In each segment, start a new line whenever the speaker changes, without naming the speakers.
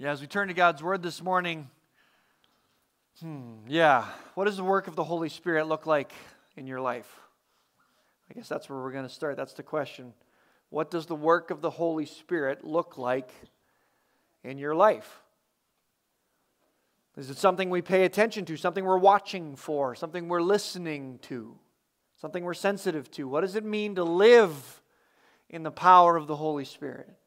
Yeah, as we turn to God's Word this morning, hmm, yeah, what does the work of the Holy Spirit look like in your life? I guess that's where we're going to start. That's the question. What does the work of the Holy Spirit look like in your life? Is it something we pay attention to, something we're watching for, something we're listening to, something we're sensitive to? What does it mean to live in the power of the Holy Spirit?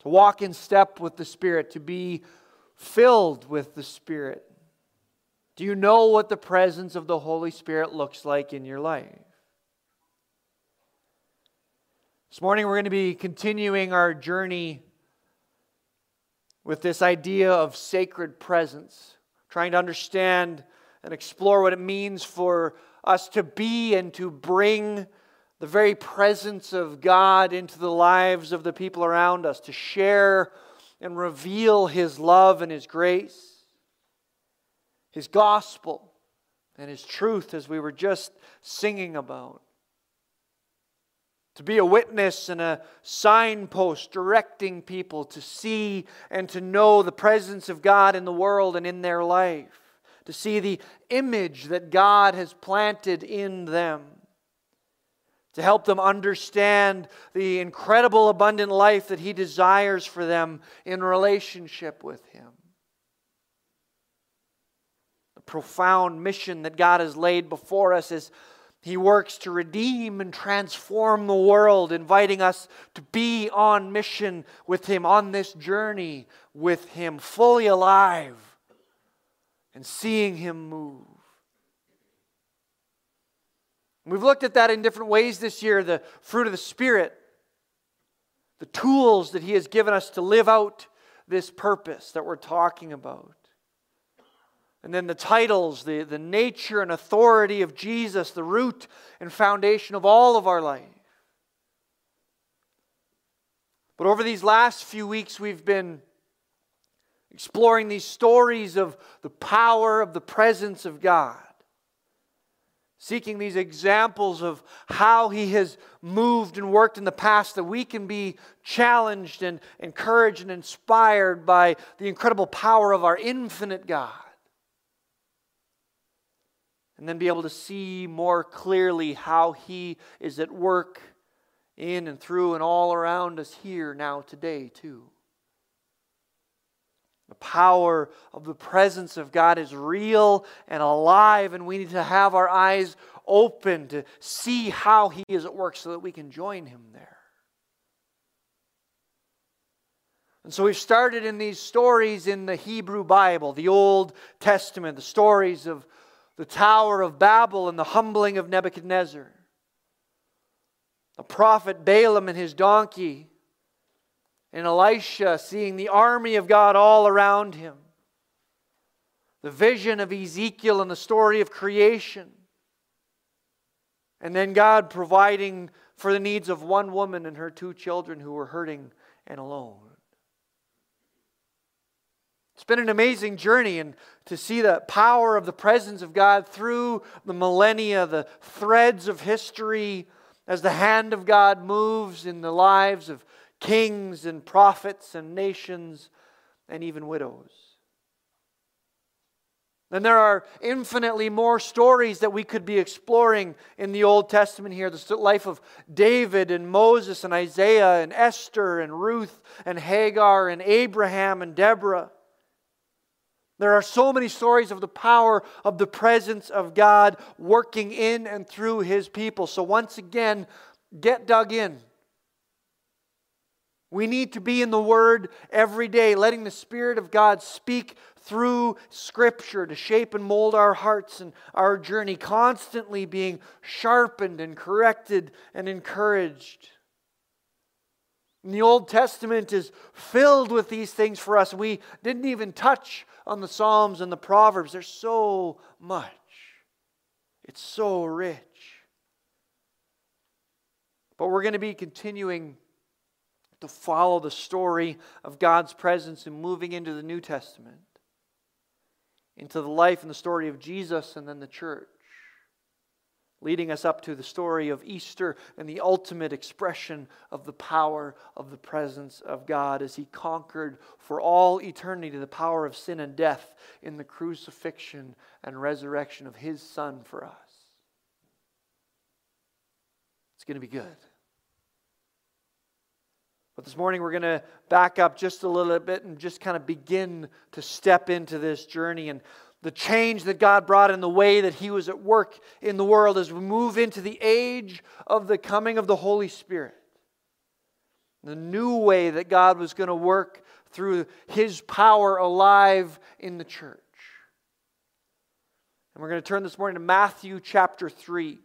To walk in step with the Spirit, to be filled with the Spirit. Do you know what the presence of the Holy Spirit looks like in your life? This morning, we're going to be continuing our journey with this idea of sacred presence, trying to understand and explore what it means for us to be and to bring the very presence of God into the lives of the people around us, to share and reveal His love and His grace, His gospel and His truth, as we were just singing about. To be a witness and a signpost directing people to see and to know the presence of God in the world and in their life. To see the image that God has planted in them to help them understand the incredible, abundant life that He desires for them in relationship with Him. The profound mission that God has laid before us is He works to redeem and transform the world, inviting us to be on mission with Him, on this journey with Him, fully alive and seeing Him move. We've looked at that in different ways this year the fruit of the Spirit, the tools that He has given us to live out this purpose that we're talking about. And then the titles, the, the nature and authority of Jesus, the root and foundation of all of our life. But over these last few weeks, we've been exploring these stories of the power of the presence of God seeking these examples of how He has moved and worked in the past, that we can be challenged and encouraged and inspired by the incredible power of our infinite God. And then be able to see more clearly how He is at work in and through and all around us here now, today, too. The power of the presence of God is real and alive, and we need to have our eyes open to see how He is at work so that we can join Him there. And so we've started in these stories in the Hebrew Bible, the Old Testament, the stories of the Tower of Babel and the humbling of Nebuchadnezzar, the prophet Balaam and his donkey and Elisha seeing the army of God all around him. The vision of Ezekiel and the story of creation. And then God providing for the needs of one woman and her two children who were hurting and alone. It's been an amazing journey, and to see the power of the presence of God through the millennia, the threads of history, as the hand of God moves in the lives of kings and prophets and nations and even widows. And there are infinitely more stories that we could be exploring in the Old Testament here the life of David and Moses and Isaiah and Esther and Ruth and Hagar and Abraham and Deborah. There are so many stories of the power of the presence of God working in and through his people. So, once again, get dug in. We need to be in the Word every day, letting the Spirit of God speak through Scripture to shape and mold our hearts and our journey, constantly being sharpened and corrected and encouraged. And the Old Testament is filled with these things for us. We didn't even touch on the Psalms and the Proverbs. There's so much, it's so rich. But we're going to be continuing to follow the story of God's presence and moving into the New Testament, into the life and the story of Jesus and then the church. leading us up to the story of Easter and the ultimate expression of the power of the presence of God as He conquered for all eternity the power of sin and death in the crucifixion and resurrection of His Son for us. It's going to be good. But this morning we're going to back up just a little bit and just kind of begin to step into this journey and the change that God brought in the way that He was at work in the world as we move into the age of the coming of the Holy Spirit. The new way that God was going to work through His power alive in the church. And we're going to turn this morning to Matthew chapter 3.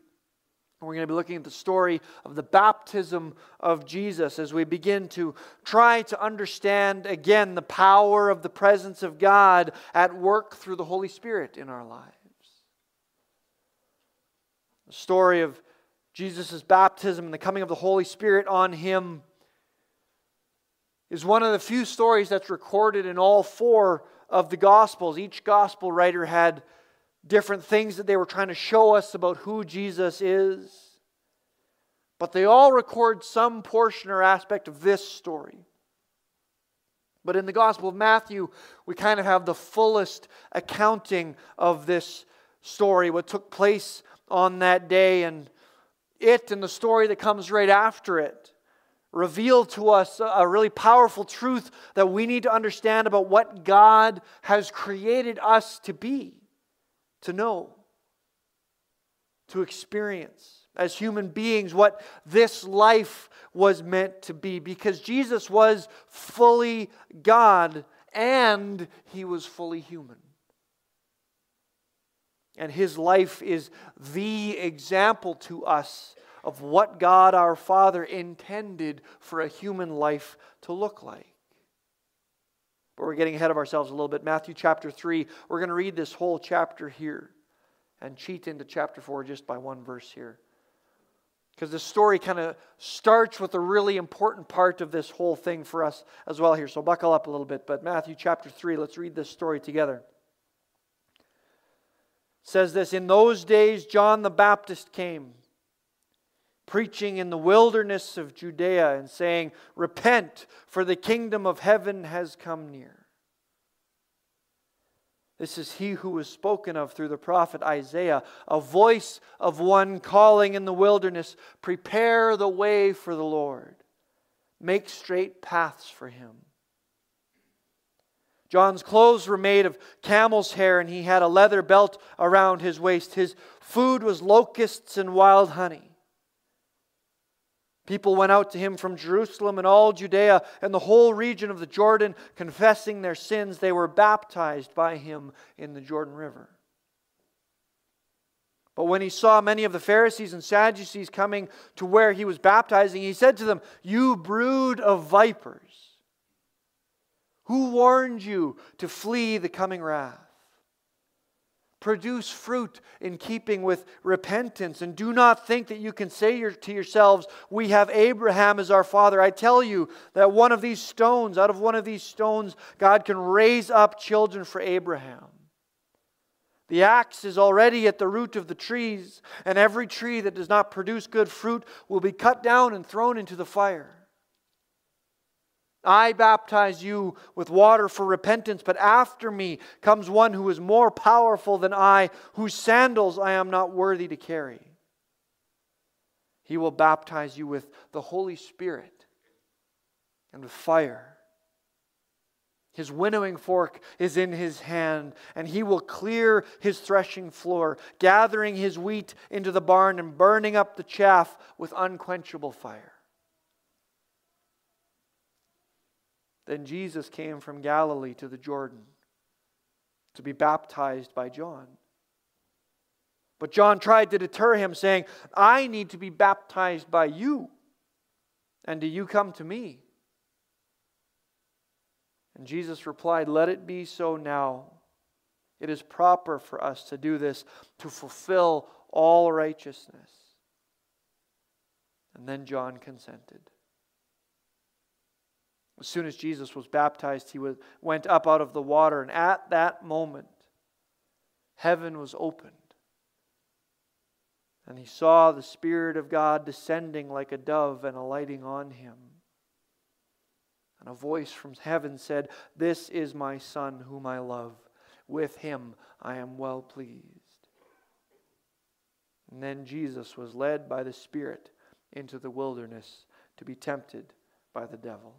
We're going to be looking at the story of the baptism of Jesus as we begin to try to understand again the power of the presence of God at work through the Holy Spirit in our lives. The story of Jesus' baptism and the coming of the Holy Spirit on him is one of the few stories that's recorded in all four of the Gospels. Each Gospel writer had different things that they were trying to show us about who Jesus is. But they all record some portion or aspect of this story. But in the Gospel of Matthew, we kind of have the fullest accounting of this story, what took place on that day, and it and the story that comes right after it reveal to us a really powerful truth that we need to understand about what God has created us to be to know, to experience as human beings what this life was meant to be. Because Jesus was fully God and he was fully human. And his life is the example to us of what God our Father intended for a human life to look like. But we're getting ahead of ourselves a little bit. Matthew chapter 3, we're going to read this whole chapter here and cheat into chapter 4 just by one verse here. Because the story kind of starts with a really important part of this whole thing for us as well here. So buckle up a little bit. But Matthew chapter 3, let's read this story together. It says this In those days, John the Baptist came preaching in the wilderness of Judea and saying, Repent, for the kingdom of heaven has come near. This is he who was spoken of through the prophet Isaiah, a voice of one calling in the wilderness, Prepare the way for the Lord, make straight paths for him. John's clothes were made of camel's hair, and he had a leather belt around his waist. His food was locusts and wild honey. People went out to him from Jerusalem and all Judea and the whole region of the Jordan, confessing their sins. They were baptized by him in the Jordan River. But when he saw many of the Pharisees and Sadducees coming to where he was baptizing, he said to them, You brood of vipers, who warned you to flee the coming wrath? Produce fruit in keeping with repentance. And do not think that you can say to yourselves, We have Abraham as our father. I tell you that one of these stones, out of one of these stones, God can raise up children for Abraham. The axe is already at the root of the trees, and every tree that does not produce good fruit will be cut down and thrown into the fire. I baptize you with water for repentance, but after me comes one who is more powerful than I, whose sandals I am not worthy to carry. He will baptize you with the Holy Spirit and with fire. His winnowing fork is in his hand, and he will clear his threshing floor, gathering his wheat into the barn and burning up the chaff with unquenchable fire. Then Jesus came from Galilee to the Jordan to be baptized by John. But John tried to deter him, saying, I need to be baptized by you, and do you come to me? And Jesus replied, Let it be so now. It is proper for us to do this to fulfill all righteousness. And then John consented. As soon as Jesus was baptized, he went up out of the water, and at that moment, heaven was opened. And he saw the Spirit of God descending like a dove and alighting on him. And a voice from heaven said, This is my Son whom I love. With him I am well pleased. And then Jesus was led by the Spirit into the wilderness to be tempted by the devil.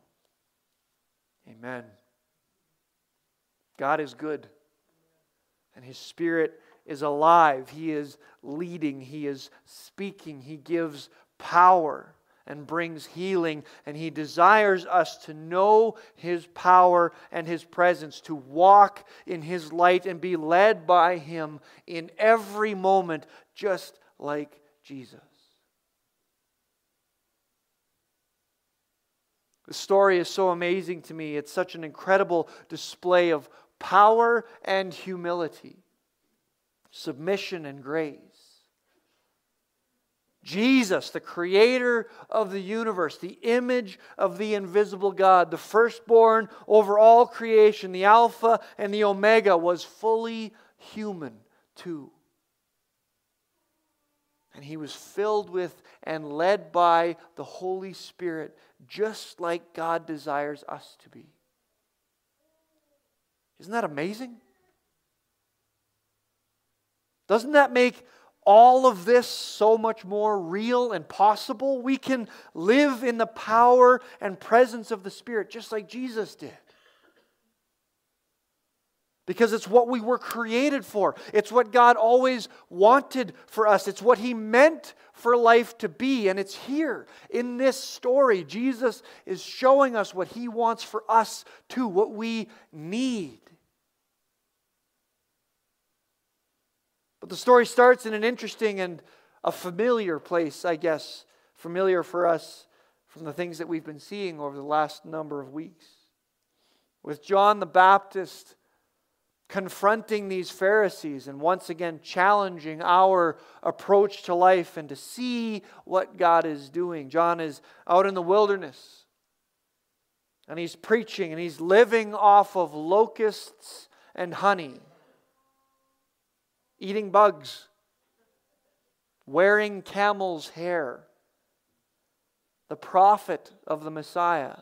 Amen. God is good, and his Spirit is alive. He is leading, He is speaking, He gives power and brings healing. And He desires us to know His power and His presence, to walk in His light and be led by Him in every moment, just like Jesus. The story is so amazing to me. It's such an incredible display of power and humility submission, and grace. Jesus, the creator of the universe, the image of the invisible God, the firstborn over all creation, the Alpha and the Omega, was fully human too. And he was filled with and led by the Holy Spirit, just like God desires us to be. Isn't that amazing? Doesn't that make all of this so much more real and possible? We can live in the power and presence of the Spirit just like Jesus did. Because it's what we were created for. It's what God always wanted for us. It's what He meant for life to be. And it's here in this story. Jesus is showing us what He wants for us too, what we need. But the story starts in an interesting and a familiar place, I guess, familiar for us from the things that we've been seeing over the last number of weeks. With John the Baptist confronting these Pharisees and once again challenging our approach to life and to see what God is doing. John is out in the wilderness and he's preaching and he's living off of locusts and honey eating bugs, wearing camel's hair, the prophet of the Messiah.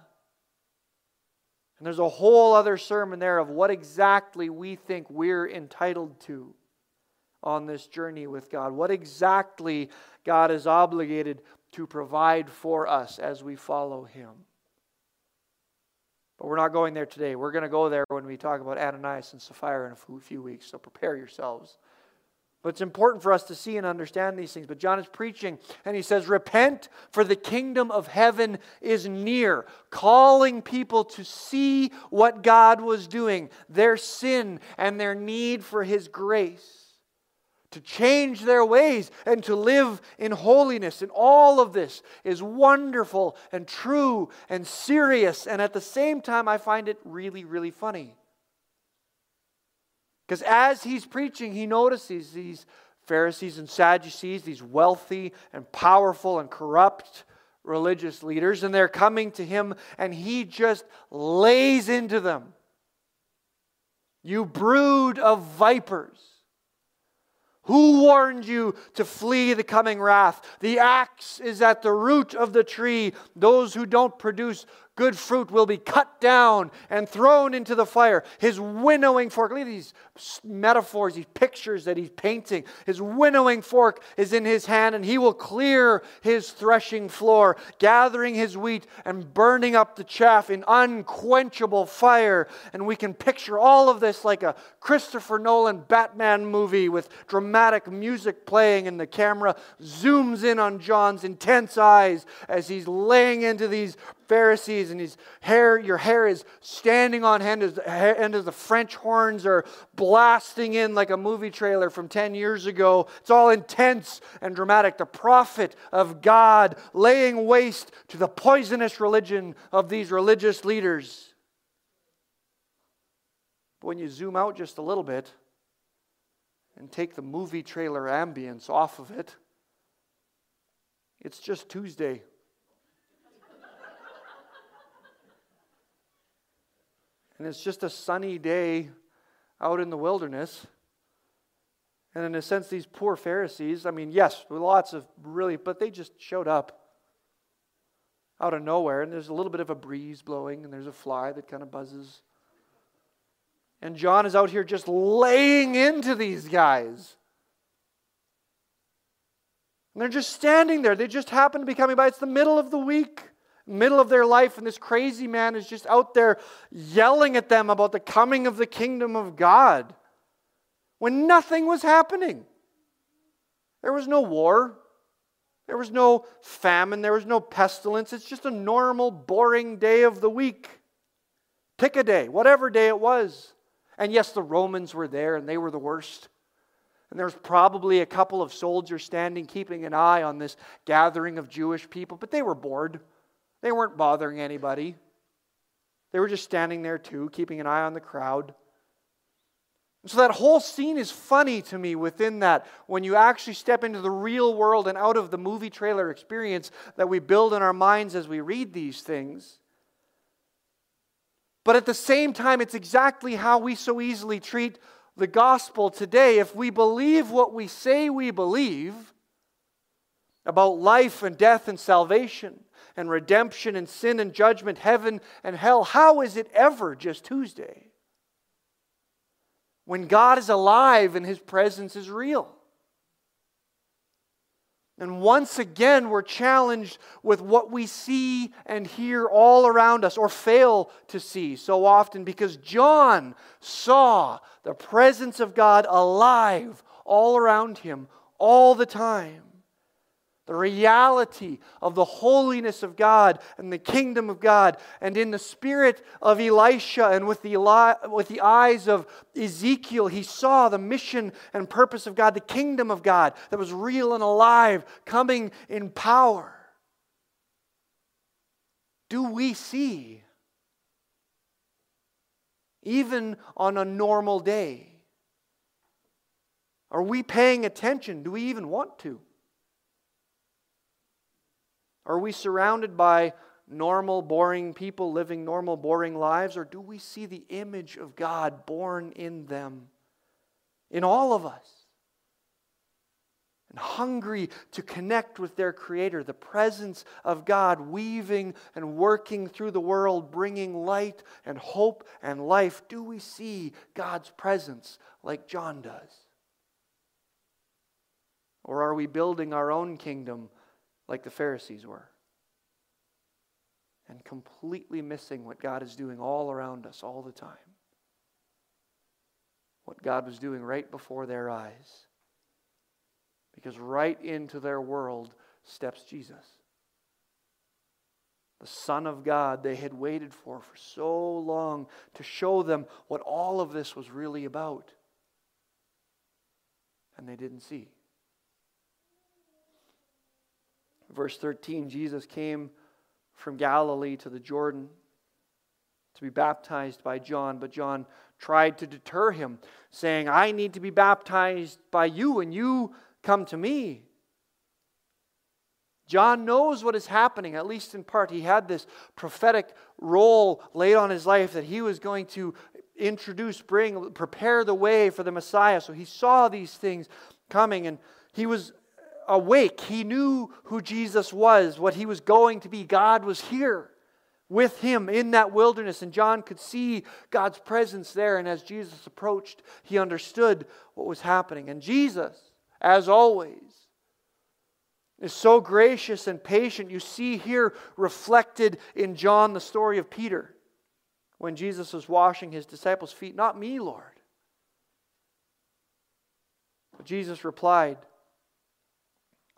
And there's a whole other sermon there of what exactly we think we're entitled to on this journey with God. What exactly God is obligated to provide for us as we follow Him. But we're not going there today. We're going to go there when we talk about Ananias and Sapphira in a few weeks. So prepare yourselves. But it's important for us to see and understand these things. But John is preaching and he says, Repent, for the kingdom of heaven is near, calling people to see what God was doing, their sin and their need for his grace, to change their ways and to live in holiness. And all of this is wonderful and true and serious. And at the same time, I find it really, really funny. Because as he's preaching, he notices these Pharisees and Sadducees, these wealthy and powerful and corrupt religious leaders, and they're coming to him, and he just lays into them. You brood of vipers. Who warned you to flee the coming wrath? The axe is at the root of the tree. Those who don't produce good fruit will be cut down and thrown into the fire. His winnowing fork, look at these metaphors, these pictures that he's painting. His winnowing fork is in his hand, and he will clear his threshing floor, gathering his wheat and burning up the chaff in unquenchable fire. And we can picture all of this like a Christopher Nolan Batman movie with dramatic music playing, and the camera zooms in on John's intense eyes as he's laying into these Pharisees, and his hair, your hair is standing on end as, end as the French horns are blasting in like a movie trailer from 10 years ago. It's all intense and dramatic. The prophet of God laying waste to the poisonous religion of these religious leaders. But when you zoom out just a little bit and take the movie trailer ambience off of it, it's just Tuesday. And it's just a sunny day out in the wilderness. And in a sense, these poor Pharisees, I mean, yes, lots of really, but they just showed up out of nowhere, and there's a little bit of a breeze blowing, and there's a fly that kind of buzzes. And John is out here just laying into these guys. And they're just standing there. They just happen to be coming by. It's the middle of the week, middle of their life, and this crazy man is just out there yelling at them about the coming of the kingdom of God when nothing was happening. There was no war, there was no famine, there was no pestilence. It's just a normal, boring day of the week. Pick a day, whatever day it was. And yes, the Romans were there and they were the worst. And there's probably a couple of soldiers standing, keeping an eye on this gathering of Jewish people, but they were bored. They weren't bothering anybody. They were just standing there too, keeping an eye on the crowd. So that whole scene is funny to me within that when you actually step into the real world and out of the movie trailer experience that we build in our minds as we read these things. But at the same time, it's exactly how we so easily treat the gospel today. If we believe what we say we believe about life and death and salvation and redemption and sin and judgment, heaven and hell, how is it ever just Tuesday? when God is alive and his presence is real. And once again, we're challenged with what we see and hear all around us or fail to see so often because John saw the presence of God alive all around him all the time the reality of the holiness of God and the kingdom of God. And in the spirit of Elisha and with the, with the eyes of Ezekiel, he saw the mission and purpose of God, the kingdom of God that was real and alive, coming in power. Do we see, even on a normal day? Are we paying attention? Do we even want to? Are we surrounded by normal, boring people living normal, boring lives, or do we see the image of God born in them, in all of us? And hungry to connect with their Creator, the presence of God weaving and working through the world, bringing light and hope and life. Do we see God's presence like John does? Or are we building our own kingdom like the Pharisees were. And completely missing what God is doing all around us all the time. What God was doing right before their eyes. Because right into their world steps Jesus. The Son of God they had waited for for so long to show them what all of this was really about. And they didn't see. Verse 13 Jesus came from Galilee to the Jordan to be baptized by John, but John tried to deter him, saying, I need to be baptized by you, and you come to me. John knows what is happening, at least in part. He had this prophetic role laid on his life that he was going to introduce, bring, prepare the way for the Messiah. So he saw these things coming, and he was awake. He knew who Jesus was, what he was going to be. God was here with him in that wilderness, and John could see God's presence there. And as Jesus approached, he understood what was happening. And Jesus, as always, is so gracious and patient. You see here reflected in John the story of Peter when Jesus was washing his disciples' feet. Not me, Lord. But Jesus replied,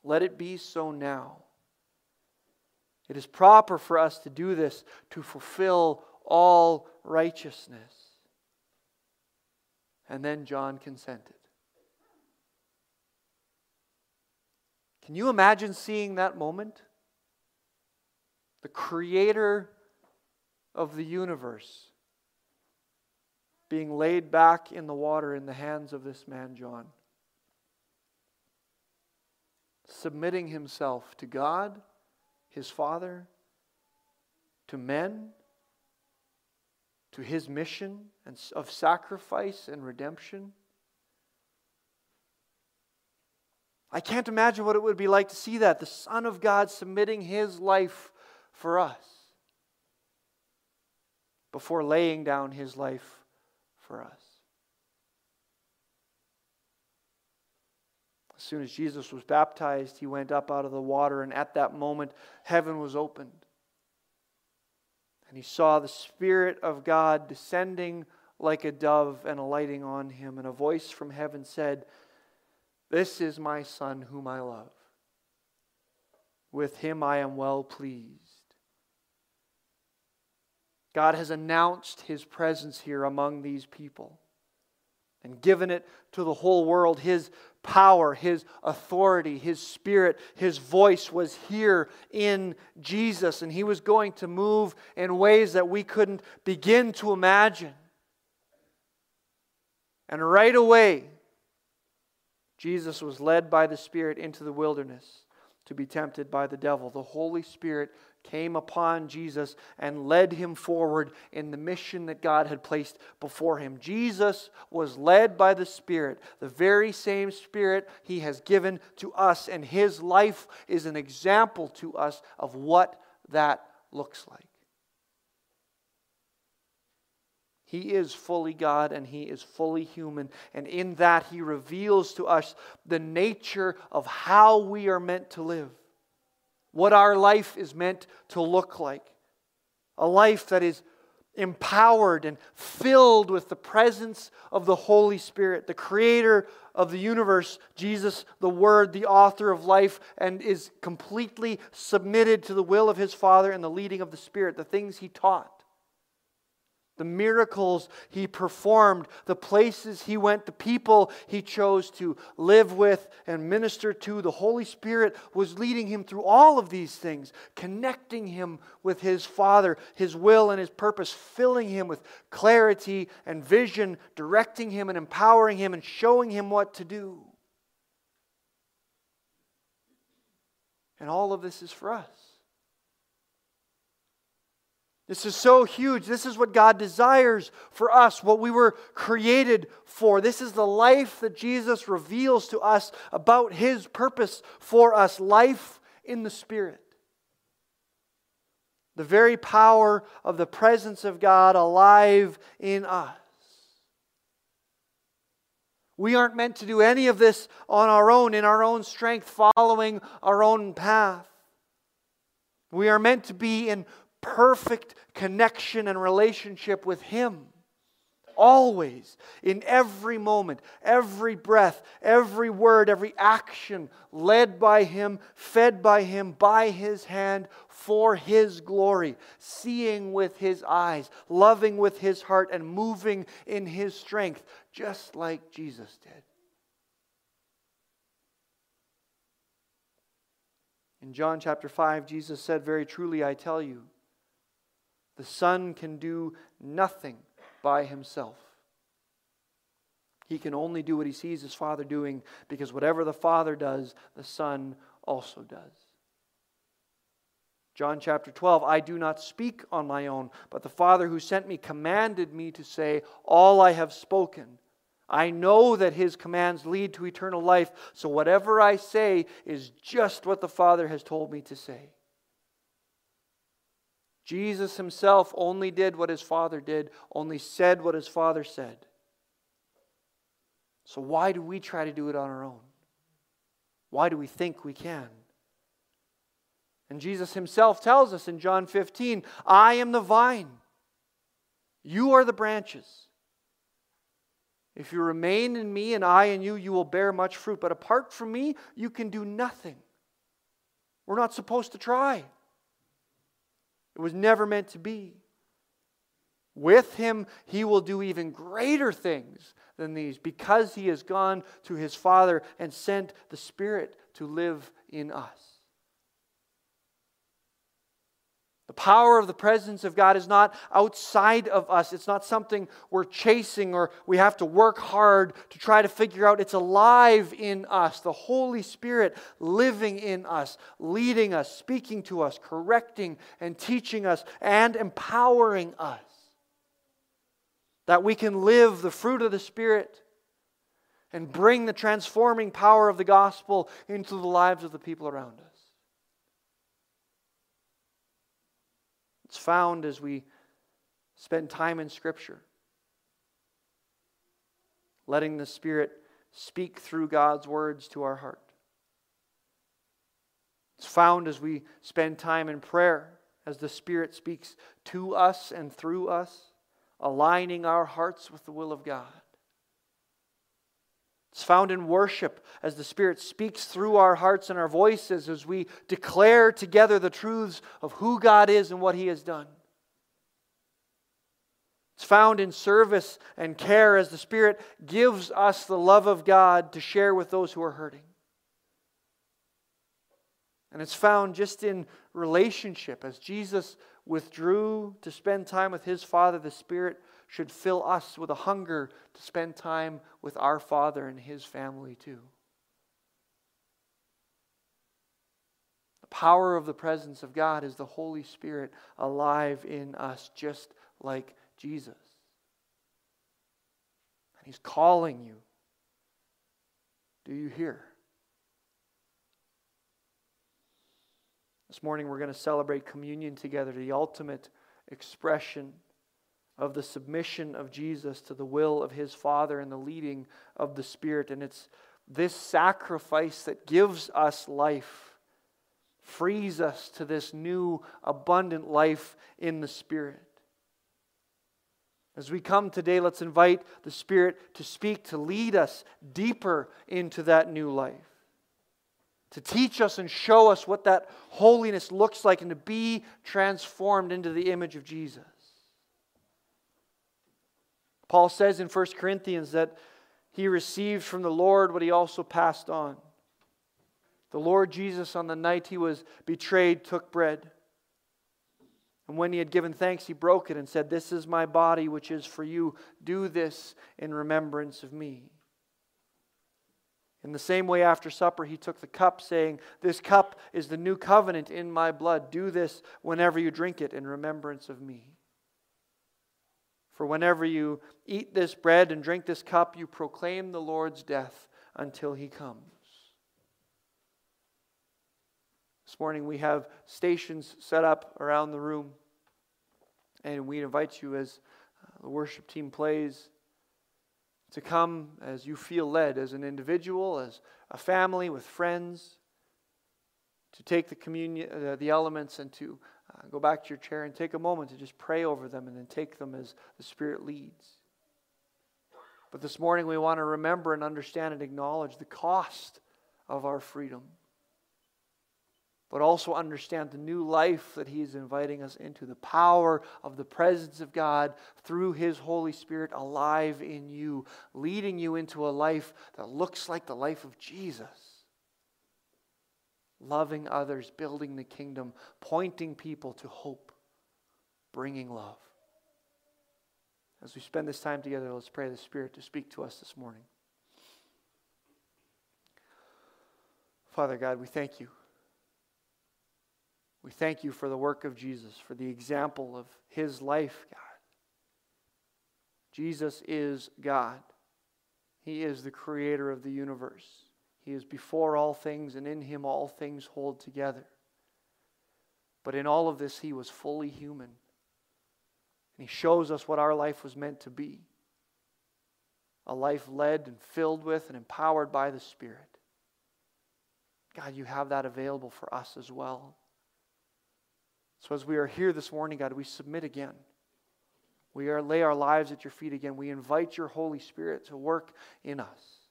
let it be so now. It is proper for us to do this to fulfill all righteousness. And then John consented. Can you imagine seeing that moment? The creator of the universe being laid back in the water in the hands of this man, John submitting himself to God, his Father, to men, to his mission and of sacrifice and redemption. I can't imagine what it would be like to see that. The Son of God submitting his life for us before laying down his life for us. As soon as Jesus was baptized, he went up out of the water, and at that moment, heaven was opened. And he saw the Spirit of God descending like a dove and alighting on him. And a voice from heaven said, This is my Son whom I love. With him I am well pleased. God has announced his presence here among these people and given it to the whole world. His power, His authority, His Spirit, His voice was here in Jesus, and He was going to move in ways that we couldn't begin to imagine. And right away, Jesus was led by the Spirit into the wilderness to be tempted by the devil. The Holy Spirit came upon Jesus and led him forward in the mission that God had placed before him. Jesus was led by the Spirit, the very same Spirit he has given to us, and his life is an example to us of what that looks like. He is fully God and he is fully human. And in that, he reveals to us the nature of how we are meant to live what our life is meant to look like. A life that is empowered and filled with the presence of the Holy Spirit, the creator of the universe, Jesus, the Word, the author of life, and is completely submitted to the will of his Father and the leading of the Spirit, the things he taught the miracles he performed, the places he went, the people he chose to live with and minister to. The Holy Spirit was leading him through all of these things, connecting him with his Father, his will and his purpose, filling him with clarity and vision, directing him and empowering him and showing him what to do. And all of this is for us. This is so huge. This is what God desires for us, what we were created for. This is the life that Jesus reveals to us about His purpose for us life in the Spirit. The very power of the presence of God alive in us. We aren't meant to do any of this on our own, in our own strength, following our own path. We are meant to be in perfect connection and relationship with Him. Always, in every moment, every breath, every word, every action, led by Him, fed by Him, by His hand, for His glory, seeing with His eyes, loving with His heart, and moving in His strength, just like Jesus did. In John chapter 5, Jesus said, Very truly, I tell you, the Son can do nothing by himself. He can only do what he sees his Father doing because whatever the Father does, the Son also does. John chapter 12, I do not speak on my own, but the Father who sent me commanded me to say all I have spoken. I know that his commands lead to eternal life, so whatever I say is just what the Father has told me to say. Jesus himself only did what his Father did, only said what his Father said. So, why do we try to do it on our own? Why do we think we can? And Jesus himself tells us in John 15 I am the vine, you are the branches. If you remain in me and I in you, you will bear much fruit. But apart from me, you can do nothing. We're not supposed to try. It was never meant to be. With him, he will do even greater things than these because he has gone to his Father and sent the Spirit to live in us. The power of the presence of God is not outside of us. It's not something we're chasing or we have to work hard to try to figure out. It's alive in us. The Holy Spirit living in us, leading us, speaking to us, correcting and teaching us, and empowering us. That we can live the fruit of the Spirit and bring the transforming power of the gospel into the lives of the people around us. It's found as we spend time in Scripture, letting the Spirit speak through God's words to our heart. It's found as we spend time in prayer, as the Spirit speaks to us and through us, aligning our hearts with the will of God. It's found in worship as the Spirit speaks through our hearts and our voices as we declare together the truths of who God is and what He has done. It's found in service and care as the Spirit gives us the love of God to share with those who are hurting. And it's found just in relationship. As Jesus withdrew to spend time with his Father, the Spirit should fill us with a hunger to spend time with our Father and His family too. The power of the presence of God is the Holy Spirit alive in us, just like Jesus. And He's calling you. Do you hear? This morning we're going to celebrate communion together, the ultimate expression of the submission of Jesus to the will of his Father and the leading of the Spirit. And it's this sacrifice that gives us life, frees us to this new, abundant life in the Spirit. As we come today, let's invite the Spirit to speak, to lead us deeper into that new life, to teach us and show us what that holiness looks like, and to be transformed into the image of Jesus. Paul says in 1 Corinthians that he received from the Lord what he also passed on. The Lord Jesus, on the night he was betrayed, took bread. And when he had given thanks, he broke it and said, This is my body, which is for you. Do this in remembrance of me. In the same way, after supper, he took the cup, saying, This cup is the new covenant in my blood. Do this whenever you drink it in remembrance of me. For whenever you eat this bread and drink this cup, you proclaim the Lord's death until he comes. This morning we have stations set up around the room, and we invite you as uh, the worship team plays to come as you feel led, as an individual, as a family, with friends, to take the communion, uh, the elements, and to go back to your chair and take a moment to just pray over them and then take them as the Spirit leads. But this morning we want to remember and understand and acknowledge the cost of our freedom, but also understand the new life that He is inviting us into, the power of the presence of God through His Holy Spirit alive in you, leading you into a life that looks like the life of Jesus loving others, building the kingdom, pointing people to hope, bringing love. As we spend this time together, let's pray the Spirit to speak to us this morning. Father God, we thank you. We thank you for the work of Jesus, for the example of his life, God. Jesus is God. He is the creator of the universe. He is before all things, and in him all things hold together. But in all of this, he was fully human. And he shows us what our life was meant to be a life led and filled with and empowered by the Spirit. God, you have that available for us as well. So as we are here this morning, God, we submit again. We are, lay our lives at your feet again. We invite your Holy Spirit to work in us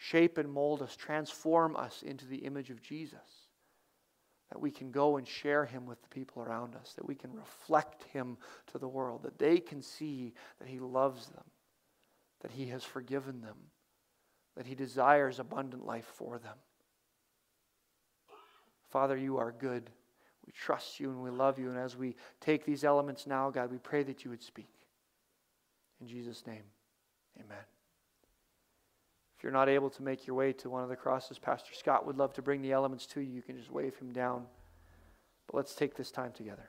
shape and mold us, transform us into the image of Jesus. That we can go and share him with the people around us, that we can reflect him to the world, that they can see that he loves them, that he has forgiven them, that he desires abundant life for them. Father, you are good. We trust you and we love you. And as we take these elements now, God, we pray that you would speak. In Jesus' name, amen. If you're not able to make your way to one of the crosses, Pastor Scott would love to bring the elements to you. You can just wave him down. But let's take this time together.